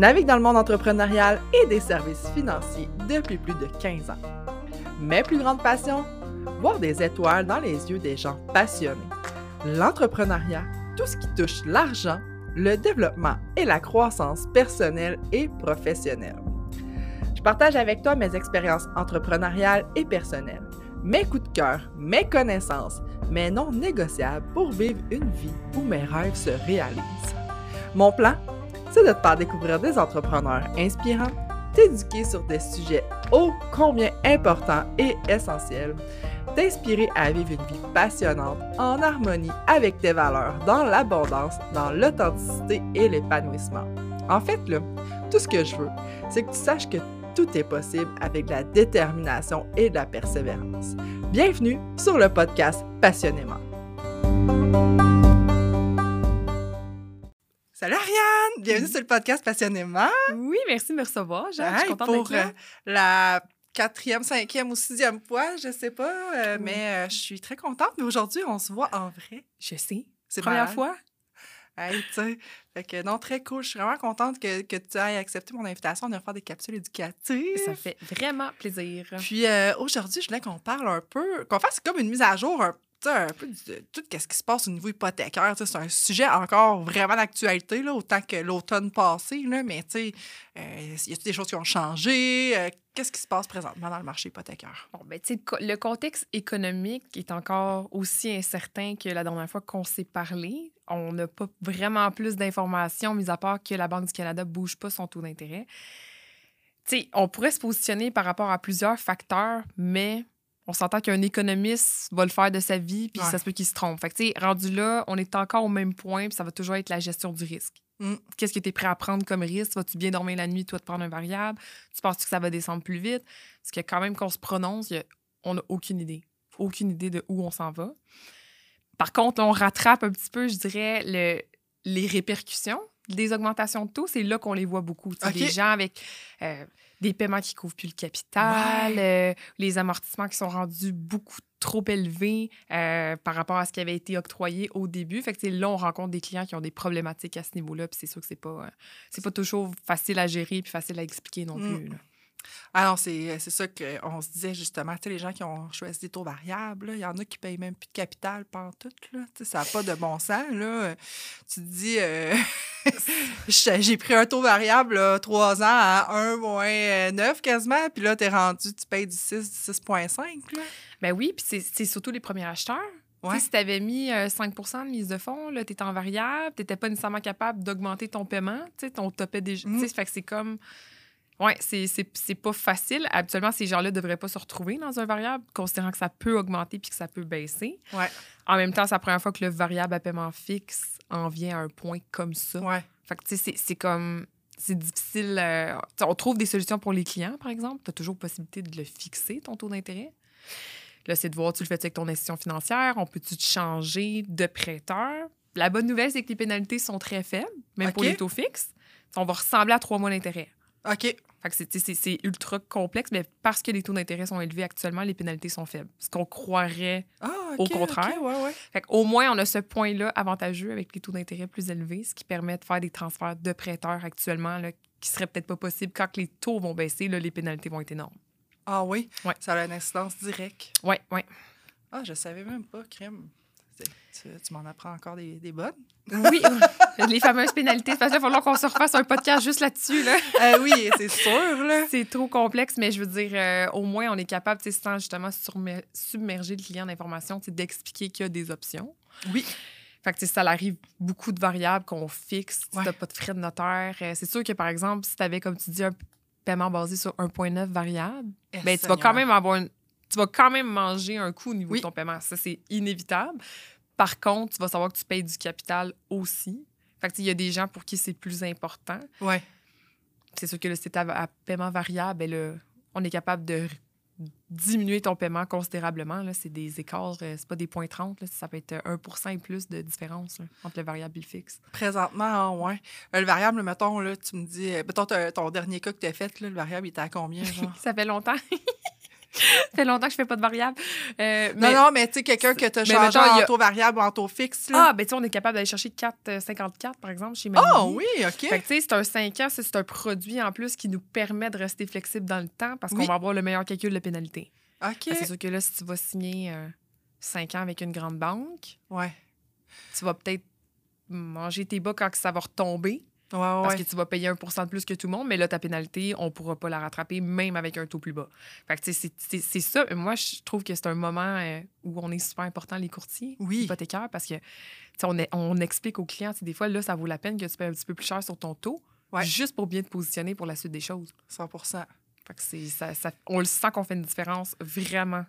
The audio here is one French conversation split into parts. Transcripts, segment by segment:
Navigue dans le monde entrepreneurial et des services financiers depuis plus de 15 ans. Mes plus grandes passions Voir des étoiles dans les yeux des gens passionnés. L'entrepreneuriat, tout ce qui touche l'argent, le développement et la croissance personnelle et professionnelle. Je partage avec toi mes expériences entrepreneuriales et personnelles, mes coups de cœur, mes connaissances, mes non négociables pour vivre une vie où mes rêves se réalisent. Mon plan, c'est de te faire découvrir des entrepreneurs inspirants, t'éduquer sur des sujets ô combien importants et essentiels, t'inspirer à vivre une vie passionnante en harmonie avec tes valeurs, dans l'abondance, dans l'authenticité et l'épanouissement. En fait, là, tout ce que je veux, c'est que tu saches que tout est possible avec de la détermination et de la persévérance. Bienvenue sur le podcast Passionnément. Bienvenue sur le podcast Passionnément. Oui, merci de me recevoir. je suis contente pour là. euh, la quatrième, cinquième ou sixième fois, je sais pas, euh, Oui. mais euh, je suis très contente. Mais aujourd'hui, on se voit en vrai. Je sais. C'est Première malade. fois? Hey. Fait que non, très cool. Je suis vraiment contente que, que tu aies accepté mon invitation de faire des capsules éducatives. Ça fait vraiment plaisir. Puis euh, aujourd'hui, je voulais qu'on parle un peu, qu'on fasse comme une mise à jour un, un peu de tout ce qui se passe au niveau hypothécaire. C'est un sujet encore vraiment d'actualité, autant que l'automne passé. Là, mais sais, euh, y a des choses qui ont changé? Euh, Qu'est-ce qui se passe présentement dans le marché hypothécaire? Bon, ben, le co- le contexte économique est encore aussi incertain que la dernière fois qu'on s'est parlé. On n'a pas vraiment plus d'informations, mis à part que la Banque du Canada ne bouge pas son taux d'intérêt. On pourrait se positionner par rapport à plusieurs facteurs, mais on s'entend qu'un économiste va le faire de sa vie, puis Ouais. ça se peut qu'il se trompe. Fait que, tu sais, rendu là, on est encore au même point, puis ça va toujours être la gestion du risque. Mm. Qu'est-ce que tu es prêt à prendre comme risque? Vas-tu bien dormir la nuit, toi, de prendre un variable? Tu penses que ça va descendre plus vite? Parce que quand même qu'on se prononce, a- on n'a aucune idée. Aucune idée de où on s'en va. Par contre, on rattrape un petit peu, je dirais, le, les répercussions des augmentations de taux. C'est là qu'on les voit beaucoup. Tu. Les gens avec euh, des paiements qui couvrent plus le capital, euh, les amortissements qui sont rendus beaucoup trop élevés euh, par rapport à ce qui avait été octroyé au début. Fait que là, on rencontre des clients qui ont des problématiques à ce niveau-là. Puis c'est sûr que c'est pas, euh, c'est pas toujours facile à gérer puis facile à expliquer non Mm. plus. là. Ah non, c'est ça qu'on se disait justement. Tu sais, les gens qui ont choisi des taux variables, il y en a qui payent même plus de capital pendant tout. Là. Tu sais, ça n'a pas de bon sens. Là. Tu te dis, euh, j'ai pris un taux variable là, 3 ans à 1,9 quasiment, puis là, tu es rendu, tu payes du 6, du 6,5. là. Ben oui, puis c'est- surtout les premiers acheteurs. Ouais. Si tu avais mis euh, 5 de mise de fonds, tu étais en variable, tu n'étais pas nécessairement capable d'augmenter ton paiement, tu sais, ton topait déjà. Mm. tu sais, Fait que c'est comme. Ouais, c'est- pas facile. Habituellement, ces gens-là ne devraient pas se retrouver dans un variable, considérant que ça peut augmenter puis que ça peut baisser. Ouais. En même temps, c'est la première fois que le variable à paiement fixe en vient à un point comme ça. Ouais. Fait que, tu sais, c'est- comme. C'est difficile. euh, on trouve des solutions pour les clients, par exemple. Tu as toujours possibilité de le fixer, ton taux d'intérêt. Là, c'est de voir, tu le fais avec ton institution financière? On peut-tu te changer de prêteur? La bonne nouvelle, c'est que les pénalités sont très faibles, même pour les taux fixes. On va ressembler à trois mois d'intérêt. OK. Fait que c'est- ultra complexe, mais parce que les taux d'intérêt sont élevés actuellement, les pénalités sont faibles. Ce qu'on croirait. Ah, Au contraire. OK, ouais, ouais. Fait au moins, on a ce point-là avantageux avec les taux d'intérêt plus élevés, ce qui permet de faire des transferts de prêteurs actuellement là, qui seraient peut-être pas possibles quand les taux vont baisser. Là, les pénalités vont être énormes. Ah oui? Ouais. Ça a une incidence directe? Oui, oui. Ah, je savais même pas, crème. Tu, tu m'en apprends encore des, des bonnes. Oui, les fameuses pénalités. Parce qu'il va falloir qu'on se refasse un podcast juste là-dessus. Là. Ah oui, c'est sûr, là. C'est trop complexe, mais je veux dire, euh, au moins, on est capable, tu sais, sans justement submerger le client d'informations, d'expliquer qu'il y a des options. Oui. Fait que, ça arrive beaucoup de variables qu'on fixe. Tu Ouais. n'as pas de frais de notaire. Euh, c'est sûr que, par exemple, si tu avais, comme tu dis, un paiement basé sur 1,9 variable, Eh, ben, tu vas quand même avoir une- Tu vas quand même manger un coup au niveau Oui. de ton paiement. Ça, c'est inévitable. Par contre, tu vas savoir que tu payes du capital aussi. Fait il y a des gens pour qui c'est plus important. Ouais. C'est sûr que le site à, à paiement variable, ben, on est capable de diminuer ton paiement considérablement. là. C'est des écarts, euh, c'est pas des points 30. là. Ça peut être 1% et plus de différence là, entre le variable et le fixe. Présentement, ah, ouais. Euh, le variable, mettons, là, tu me dis, euh, mettons, ton dernier cas que tu as fait, là, le variable, il était à combien, genre? Ça fait longtemps. Ça fait longtemps que je fais pas de variable. Euh, Non, mais- non, mais tu sais, quelqu'un que tu as changé mettons, en a- taux variable ou en taux fixe, là. Ah, ben tu sais, on est capable d'aller chercher 4,54 par exemple chez Mamie. Ah oui, OK. Fait que, tu sais, c'est un 5 ans, c'est un produit en plus qui nous permet de rester flexible dans le temps parce qu'on va avoir le meilleur calcul de pénalité. OK. Ben, C'est sûr que là, si tu vas signer 5 ans avec une grande banque, Ouais. tu vas peut-être manger tes bas quand ça va retomber Ouais, ouais. parce que tu vas payer 1% de plus que tout le monde, mais là, ta pénalité, on pourra pas la rattraper même avec un taux plus bas. Fait que, c'est- ça. Moi, je trouve que c'est un moment euh, où on est super important, les courtiers Oui. hypothécaires, parce que, on, est- on explique aux clients, des fois, là, ça vaut la peine que tu payes un petit peu plus cher sur ton taux, Ouais. juste pour bien te positionner pour la suite des choses. 100 Fait que ça- on le sent qu'on fait une différence vraiment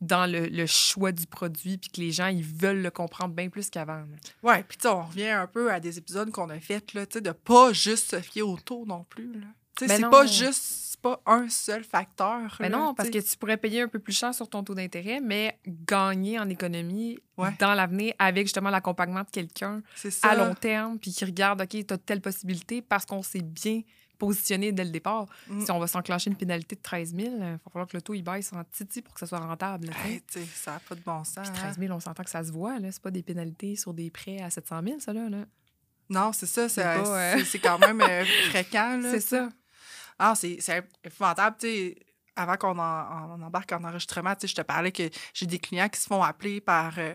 dans le, le choix du produit, puis que les gens, ils veulent le comprendre bien plus qu'avant. Ouais, puis tu sais, on revient un peu à des épisodes qu'on a fait, là, de pas juste se fier au taux non plus, là. Ben c'est pas juste, pas un seul facteur. Mais là, non, parce que tu pourrais payer un peu plus cher sur ton taux d'intérêt, mais gagner en économie Ouais. dans l'avenir avec justement l'accompagnement de quelqu'un à long terme, puis qui regarde, OK, tu as telle possibilité parce qu'on s'est bien positionné dès le départ. Mm. Si on va s'enclencher une pénalité de 13 000, il va falloir que le taux il baisse en titi pour que ça soit rentable. Hey, ça n'a pas de bon sens. Puis hein. 13 000, on s'entend que ça se voit. là. C'est pas des pénalités sur des prêts à 700 000, ça, là. là. Non, c'est ça, c'est, euh, quand même euh, fréquent. C'est ça. Ah, c'est, épouvantable. Tu sais, avant qu'on en- on embarque en enregistrement, je te parlais que j'ai des clients qui se font appeler par euh,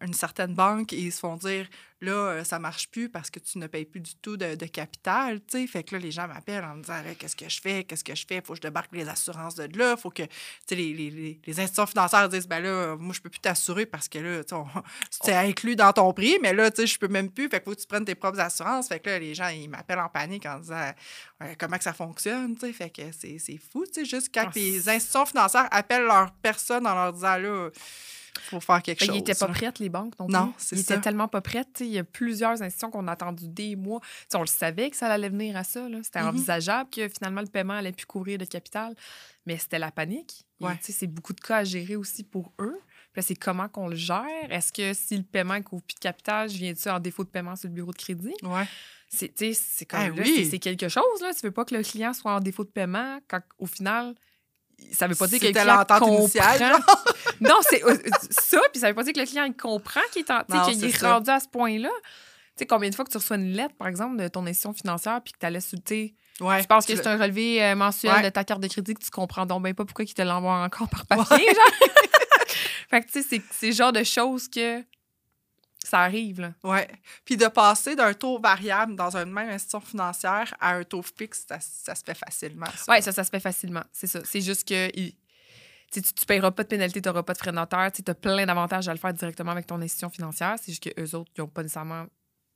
une certaine banque et ils se font dire là, euh, ça marche plus parce que tu ne payes plus du tout de, de capital. tu sais. Fait que là, les gens m'appellent en me disant qu'est-ce que je fais, qu'est-ce que je fais, faut que je débarque les assurances de là, faut que tu sais, les, les, les, institutions financières disent ben là, moi, je peux plus t'assurer parce que là, tu c'est inclus dans ton prix, mais là, tu sais, je peux même plus. Fait que faut que tu prennes tes propres assurances. Fait que là, les gens, ils m'appellent en panique en disant comment que ça fonctionne, tu sais? Fait que c'est fou, tu sais, juste quand Ah, les institutions financières appellent leur personne en leur disant là, faut faire quelque Ben, chose. Ils n'étaient pas prêtes, les banques non plus. Non, Ils étaient tellement pas prêtes. Il y a plusieurs institutions qu'on a attendu des mois. On le savait que ça allait venir à ça. C'était Mhm. envisageable que finalement le paiement allait plus couvrir le capital. Mais c'était la panique. Ouais. C'est beaucoup de cas à gérer aussi pour eux. C'est comment qu'on le gère? Est-ce que si le paiement ne couvre plus de capital, je viens-tu en défaut de paiement sur le bureau de crédit? Ouais. C'est comme Ah oui. c'est- c'est quelque chose. Là. Tu veux pas que le client soit en défaut de paiement quand au final. Ça veut pas dire que le client comprend. initiale, non, c'est euh, ça, puis ça veut pas dire que le client il comprend qu'il est, en- Non, qu'il est rendu à ce point-là. Tu sais, combien de fois que tu reçois une lettre, par exemple, de ton institution financière, puis que tu tu sais, Ouais. tu penses que c'est un relevé euh, mensuel Ouais. de ta carte de crédit que tu comprends donc bien pas pourquoi ils te l'envoient encore par papier, genre. fait que, tu sais, c'est- c'est le genre de choses que ça arrive, là. Ouais. Puis de passer d'un taux variable dans une même institution financière à un taux fixe, ça, ça se fait facilement. Oui, ça, ça se fait facilement. C'est ça. C'est juste que il- tu ne paieras pas de pénalité, tu n'auras pas de frais de notaire. Tu as plein d'avantages à le faire directement avec ton institution financière. C'est juste qu'eux autres, ils n'ont pas nécessairement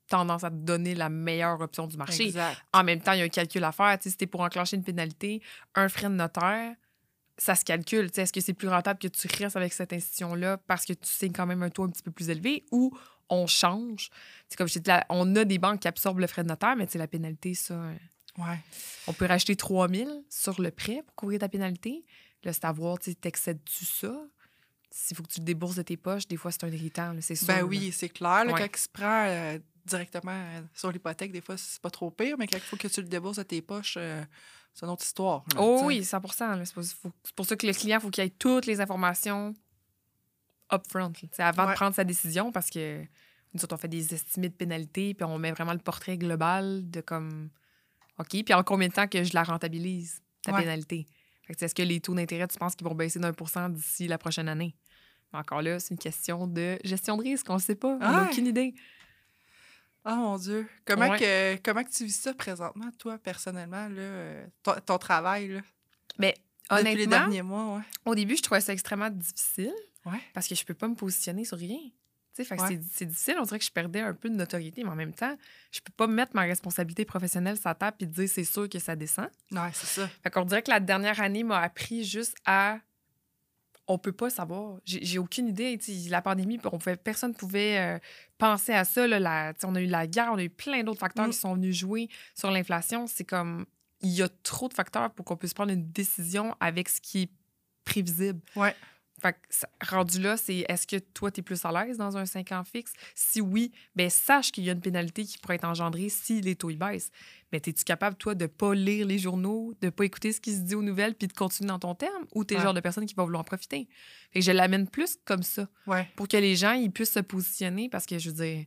tendance à te donner la meilleure option du marché. Exact. En même temps, il y a un calcul à faire. Si tu pour enclencher une pénalité, un frais de notaire, ça se calcule. Est-ce que c'est plus rentable que tu restes avec cette institution-là parce que tu signes quand même un taux un petit peu plus élevé ou on change? C'est comme je dit, on a des banques qui absorbent le frais de notaire, mais la pénalité, ça, euh, Ouais. on peut racheter 3000 sur le prêt pour couvrir ta pénalité. Là, c'est à voir, t'excèdes-tu ça? S'il faut que tu le débourses de tes poches, des fois, c'est un irritant, c'est sûr. Ben oui, c'est clair. Là, Ouais. Quand il se prend euh, directement euh, sur l'hypothèque, des fois, c'est pas trop pire, mais quand il faut que tu le débourses de tes poches, euh, c'est une autre histoire. là, Oh tu sais. oui, 100 là. C'est pour, faut- c'est pour ça que le client, il faut qu'il ait toutes les informations upfront, avant Ouais. de prendre sa décision, parce que nous autres, on fait des estimés de pénalité, puis on met vraiment le portrait global de comme, OK, puis en combien de temps que je la rentabilise, ta Ouais. pénalité? Fait que, Est-ce que les taux d'intérêt, tu penses qu'ils vont baisser d'un pour cent d'ici la prochaine année? Mais encore là, c'est une question de gestion de risque, on ne sait pas, on n'a Ouais. aucune idée. Oh mon Dieu. Comment, que, comment que tu vis ça présentement, toi, personnellement, là, euh, ton, ton travail, là, Mais les honnêtement, derniers mois? Ouais. au début, je trouvais ça extrêmement difficile. Ouais. parce que je peux pas me positionner sur rien. Ouais. c'est- difficile. On dirait que je perdais un peu de notoriété, mais en même temps, je peux pas mettre ma responsabilité professionnelle sur la table et dire c'est sûr que ça descend. Ouais, c'est ça. Fait qu'on dirait que la dernière année m'a appris juste à. On peut pas savoir. J'ai aucune idée. Tu sais, La pandémie, on pouvait, personne ne pouvait euh, penser à ça. Là, la- on a eu la guerre, on a eu plein d'autres facteurs Mm. qui sont venus jouer sur l'inflation. C'est comme. Il y a trop de facteurs pour qu'on puisse prendre une décision avec ce qui est prévisible. Ouais. Fait que rendu là, c'est est-ce que toi, tu es plus à l'aise dans un 5 ans fixe? Si oui, ben sache qu'il y a une pénalité qui pourrait être engendrée si les taux ils baissent. Mais es-tu capable, toi, de pas lire les journaux, de pas écouter ce qui se dit aux nouvelles puis de continuer dans ton terme? Ou t'es le Ouais. genre de personne qui va vouloir en profiter? Fait que je l'amène plus comme ça Ouais. pour que les gens ils puissent se positionner parce que je veux dire.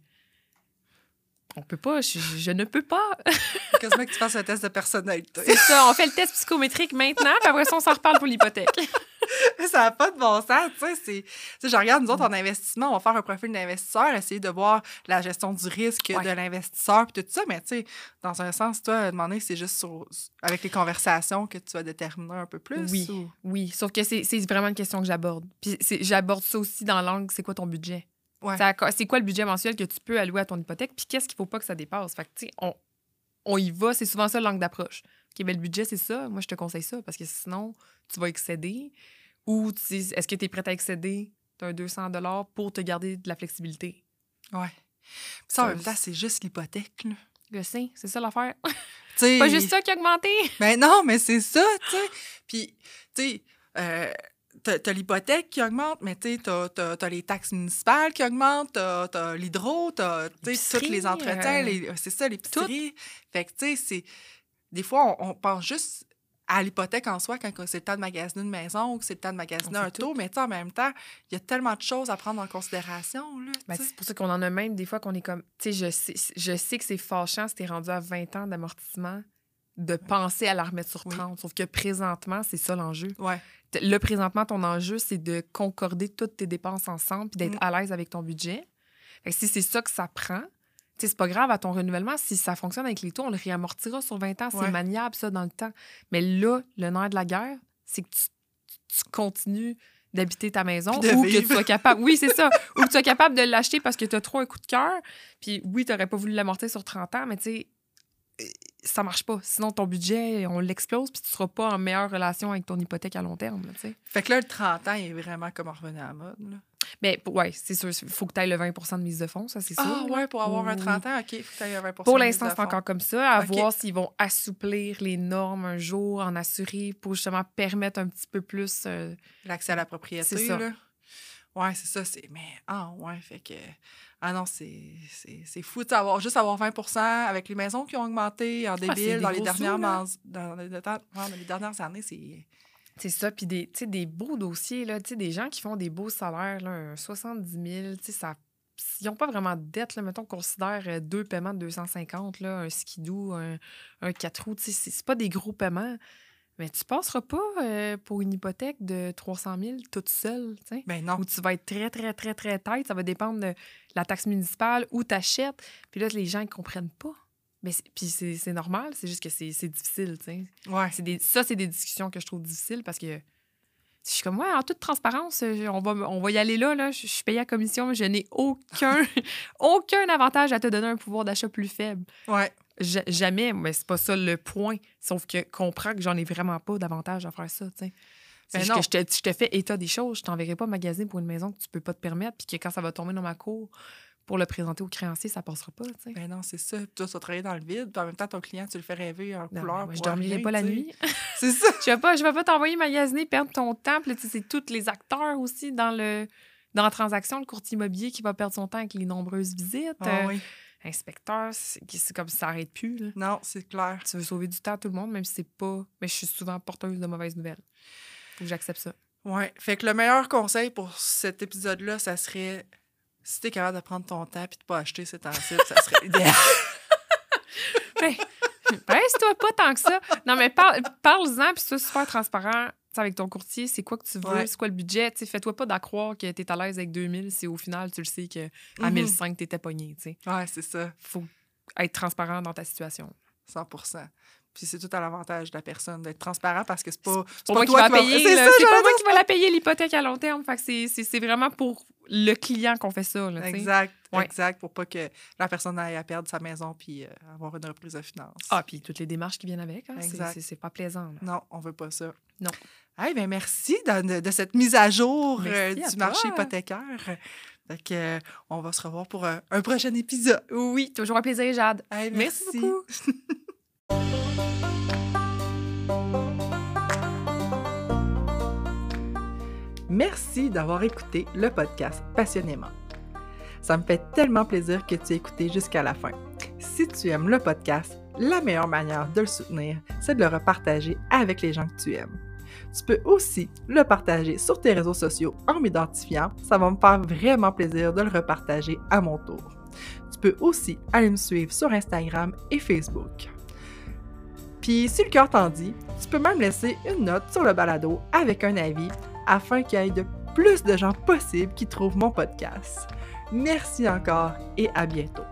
On peut pas, je ne peux pas. Quasiment que tu fasses un test de personnalité. C'est ça, on fait le test psychométrique maintenant, puis après ça, on s'en reparle pour l'hypothèque. ça n'a pas de bon sens, tu sais. c'est- Tu sais, je regarde, nous autres, en investissement, on va faire un profil d'investisseur, essayer de voir la gestion du risque Ouais. de l'investisseur, puis tout ça, mais tu sais, dans un sens, toi, donné, c'est juste sur- avec les conversations que tu vas déterminer un peu plus. Oui. ou- Oui, sauf que c'est c'est vraiment une question que j'aborde. Puis c'est- j'aborde ça aussi dans l'angle, c'est quoi ton budget? Ouais. C'est quoi le budget mensuel que tu peux allouer à ton hypothèque? Puis qu'est-ce qu'il faut pas que ça dépasse? Fait que, tu sais, on, on y va, c'est souvent ça l'angle d'approche. OK, ben le budget, c'est ça. Moi, je te conseille ça parce que sinon, tu vas excéder. Ou est-ce que tu es prêt à excéder d'un 200 pour te garder de la flexibilité? Ouais. Ça, en même temps, c'est juste l'hypothèque, là. Je sais, c'est ça l'affaire. Sais, Pas juste ça qui a augmenté. Ben non, mais c'est ça, tu sais. Puis, tu sais, euh, t'as l'hypothèque qui augmente, mais tu sais, t'as- t'as les taxes municipales qui augmentent, t'as t'as l'hydro, t'as tous les entretiens, euh, les- c'est ça, l'épicerie. Fait que, tu sais, c'est... Des fois, on, on pense juste à l'hypothèque en soi quand c'est le temps de magasiner une maison ou que c'est le temps de magasiner un taux, mais en même temps, il y a tellement de choses à prendre en considération, Ben, c'est pour ça qu'on en a même des fois qu'on est comme. Tu sais, je sais, je sais que c'est fâchant si t'es rendu à 20 ans d'amortissement de penser à la remettre sur Oui. 30. Sauf que présentement, c'est ça l'enjeu. Ouais, Là, présentement, ton enjeu, c'est de concorder toutes tes dépenses ensemble puis d'être Mm. à l'aise avec ton budget. Fait que si c'est ça que ça prend, c'est pas grave à ton renouvellement. Si ça fonctionne avec les taux, on le réamortira sur 20 ans. C'est Ouais. maniable, ça, dans le temps. Mais là, le nerf de la guerre, c'est que tu, tu continues d'habiter ta maison ou que tu sois capable. Oui, c'est ça. ou que tu sois capable de l'acheter parce que tu as trop un coup de cœur. Puis oui, tu n'aurais pas voulu l'amortir sur 30 ans, mais tu sais, euh, ça marche pas. Sinon, ton budget, on l'explose, puis tu seras pas en meilleure relation avec ton hypothèque à long terme. là. Fait que là, le 30 ans, il est vraiment comme revenu à la mode, là. Mais pour- ouais, c'est sûr. Il faut que tu ailles le 20% de mise de fonds, ça, c'est sûr. Ah ouais, pour avoir un Oui. 30 ans, OK, il faut que tu aies un 20 Pour de l'instant, de c'est encore comme ça. À voir s'ils vont assouplir les normes un jour, en assurer pour justement permettre un petit peu plus. euh, L'accès à la propriété, C'est ça. là. Ouais, c'est ça. C'est... Mais, ah, ouais, fait que... Ah non, c'est, c'est, c'est fou, sais, avoir, juste avoir 20% avec les maisons qui ont augmenté en Ah, débile dans, les dernières sous, dans les dernières années, c'est... C'est ça, puis des, des beaux dossiers, là, des gens qui font des beaux salaires, là, un 70 000, tu sais, ça... Ils n'ont pas vraiment de dette, là. Mettons qu'on considère euh, deux paiements de 250, là, un skidoo, un, un 4 roues, c'est c'est pas des gros paiements. Mais tu passeras pas euh, pour une hypothèque de 300 000 toute seule, tu. Ben non. Où tu vas être très, très, très, très tête. Ça va dépendre de la taxe municipale, où tu achètes. Puis là, les gens ne comprennent pas. Mais c'est- puis c'est normal, c'est juste que c'est difficile, tu sais. Ouais. C'est des- ça, c'est des discussions que je trouve difficiles parce que je suis comme, ouais, en toute transparence, euh, on va, on va y aller là, là. Je, je suis payée à commission, mais je n'ai aucun, aucun avantage à te donner un pouvoir d'achat plus faible. Ouais. Ja- jamais, mais c'est pas ça le point. Sauf que comprends que j'en ai vraiment pas d'avantage à faire ça, tu sais. Ben je te, je te fais état des choses. Je t'enverrai pas magasiner pour une maison que tu peux pas te permettre, puis que quand ça va tomber dans ma cour pour le présenter au créancier, ça passera pas. Ben non, c'est ça. Toi, tu vas travailler dans le vide. Puis en même temps, ton client, tu le fais rêver en Non, couleur. moi, je dormirai rien, pas la nuit. C'est ça. Je vais pas, je vais pas t'envoyer magasiner, perdre ton temps. Puis c'est tous les acteurs aussi dans le dans la transaction, le courtier immobilier qui va perdre son temps avec les nombreuses visites. Ah euh, oui. Inspecteur, c'est comme si ça n'arrête plus. là. Non, c'est clair. Tu veux sauver du temps à tout le monde, même si c'est pas. Mais je suis souvent porteuse de mauvaises nouvelles. Faut que j'accepte ça. Ouais. Fait que le meilleur conseil pour cet épisode-là, ça serait si t'es capable de prendre ton temps puis de pas acheter cet temps-ci, ça serait idéal. Ben, Reste-toi pas tant que ça. Non, mais parle- parle-en, puis sois super transparent avec ton courtier. C'est quoi que tu veux? Ouais. C'est quoi le budget? Fais-toi pas d'accroire que tu es à l'aise avec 2000 si au final, tu le sais qu'à Mhm. 1005, tu étais pogné. tu sais. Ouais, c'est ça. faut être transparent dans ta situation. 100 Puis c'est tout à l'avantage de la personne d'être transparent parce que c'est pas. C'est pas pas moi qui toi va qui vas- payer. C'est là. ça, C'est pas moi qui va la payer l'hypothèque à long terme. Fait que c'est- c'est c'est vraiment pour le client qu'on fait ça. Là. Exact, Ouais. exact, pour pas que la personne aille à perdre sa maison puis euh, avoir une reprise de finances. Ah, puis toutes les démarches qui viennent avec. hein, c'est- Exact. c'est c'est pas plaisant. là. Non, on veut pas ça. Non. Hey, ben merci de, de- cette mise à jour euh, à du marché hypothécaire. Euh, on va se revoir pour un prochain épisode. Oui, toujours un plaisir, Jade. Hey, Merci merci. beaucoup. Merci d'avoir écouté le podcast passionnément. Ça me fait tellement plaisir que tu aies écouté jusqu'à la fin. Si tu aimes le podcast, la meilleure manière de le soutenir, c'est de le repartager avec les gens que tu aimes. Tu peux aussi le partager sur tes réseaux sociaux en m'identifiant. Ça va me faire vraiment plaisir de le repartager à mon tour. Tu peux aussi aller me suivre sur Instagram et Facebook. Puis si le cœur t'en dit, tu peux même laisser une note sur le balado avec un avis afin qu'il y ait de plus de gens possibles qui trouvent mon podcast. Merci encore et à bientôt.